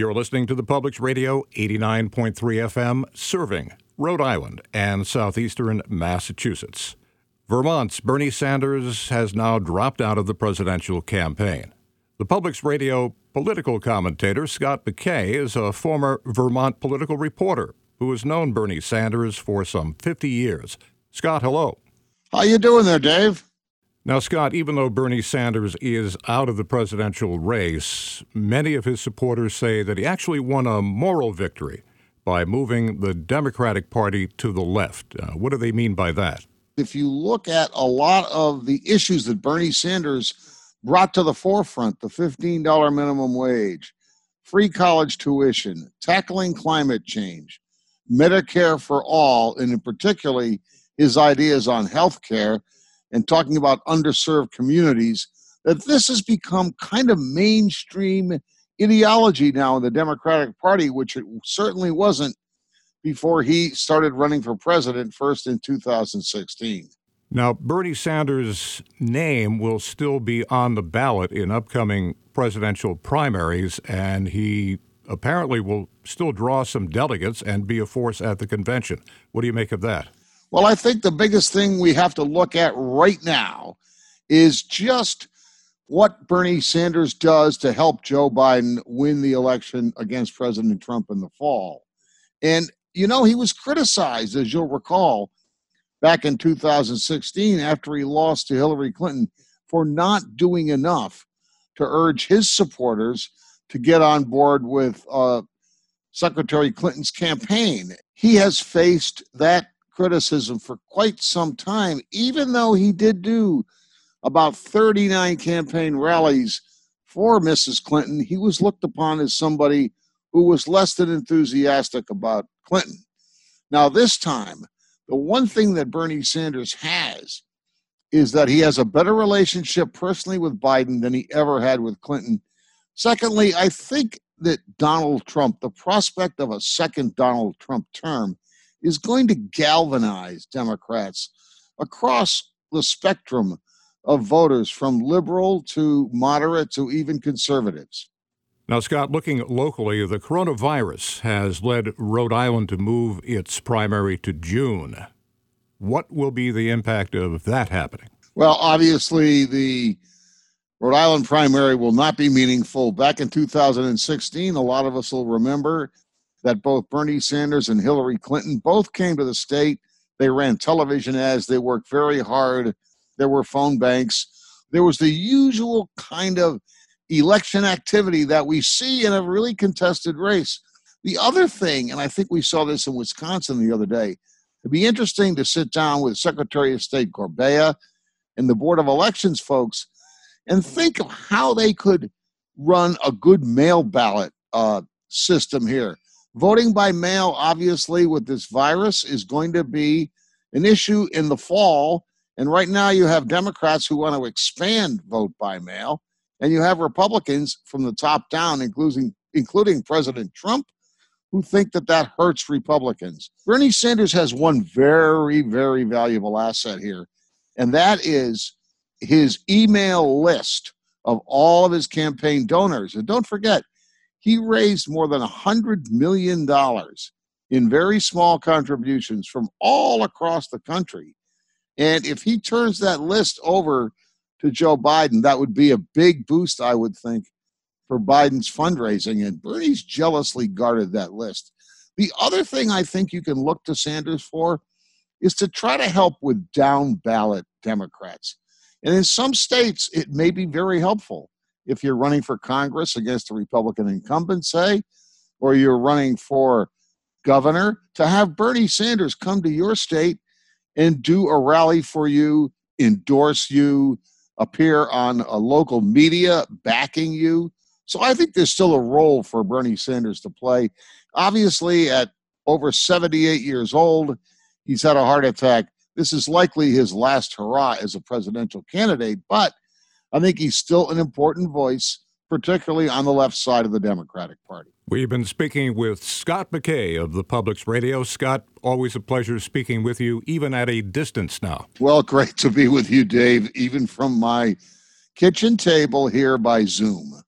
You're listening to the Public's Radio 89.3 FM, serving Rhode Island and southeastern Massachusetts. Vermont's Bernie Sanders has now dropped out of the presidential campaign. The Public's Radio political commentator Scott MacKay is a former Vermont political reporter who has known Bernie Sanders for some 50 years. Scott, hello. How you doing there, Dave? Now, Scott, even though Bernie Sanders is out of the presidential race, many of his supporters say that he actually won a moral victory by moving the Democratic Party to the left. Uh, what do they mean by that? If you look at a lot of the issues that Bernie Sanders brought to the forefront the $15 minimum wage, free college tuition, tackling climate change, Medicare for all, and in particularly his ideas on health care and talking about underserved communities, that this has become kind of mainstream ideology now in the Democratic Party, which it certainly wasn't before he started running for president first in 2016. Now, Bernie Sanders' name will still be on the ballot in upcoming presidential primaries, and he apparently will still draw some delegates and be a force at the convention. What do you make of that? Well, I think the biggest thing we have to look at right now is just what Bernie Sanders does to help Joe Biden win the election against President Trump in the fall. And, you know, he was criticized, as you'll recall, back in 2016 after he lost to Hillary Clinton for not doing enough to urge his supporters to get on board with uh, Secretary Clinton's campaign. He has faced that criticism for quite some time, even though he did do about 39 campaign rallies for Mrs. Clinton. He was looked upon as somebody who was less than enthusiastic about Clinton. Now, this time, the one thing that Bernie Sanders has is that he has a better relationship personally with Biden than he ever had with Clinton. Secondly, I think that Donald Trump, the prospect of a second Donald Trump term, is going to galvanize Democrats across the spectrum of voters, from liberal to moderate to even conservatives. Now, Scott, looking locally, the coronavirus has led Rhode Island to move its primary to June. What will be the impact of that happening? Well, obviously, the Rhode Island primary will not be meaningful. Back in 2016, a lot of us will remember that both Bernie Sanders and Hillary Clinton both came to the state. They ran television ads, they worked very hard. There were phone banks. There was the usual kind of election activity that we see in a really contested race. The other thing, and I think we saw this in Wisconsin the other day, it'd be interesting to sit down with Secretary of State Gorbea and the Board of Elections folks and think of how they could run a good mail ballot uh, system here voting by mail, obviously, with this virus is going to be an issue in the fall. And right now, you have Democrats who want to expand vote by mail, and you have Republicans from the top down, including including President Trump, who think that that hurts Republicans. Bernie Sanders has one very, very valuable asset here, and that is his email list of all of his campaign donors. And don't forget, he raised more than $100 million in very small contributions from all across the country. And if he turns that list over to Joe Biden, that would be a big boost, I would think, for Biden's fundraising. And Bernie's jealously guarded that list. The other thing I think you can look to Sanders for is to try to help with down ballot Democrats. And in some states, it may be very helpful if you're running for Congress against a Republican incumbent, say, or you're running for governor, to have Bernie Sanders come to your state and do a rally for you, endorse you, appear on a local media backing you. So I think there's still a role for Bernie Sanders to play. Obviously, at over 78 years old, he's had a heart attack. This is likely his last hurrah as a presidential candidate, but I think he's still an important voice, particularly on the left side of the Democratic Party. We've been speaking with Scott MacKay of the Public's Radio. Scott, always a pleasure speaking with you, even at a distance now. Well, great to be with you, Dave, even from my kitchen table here by Zoom.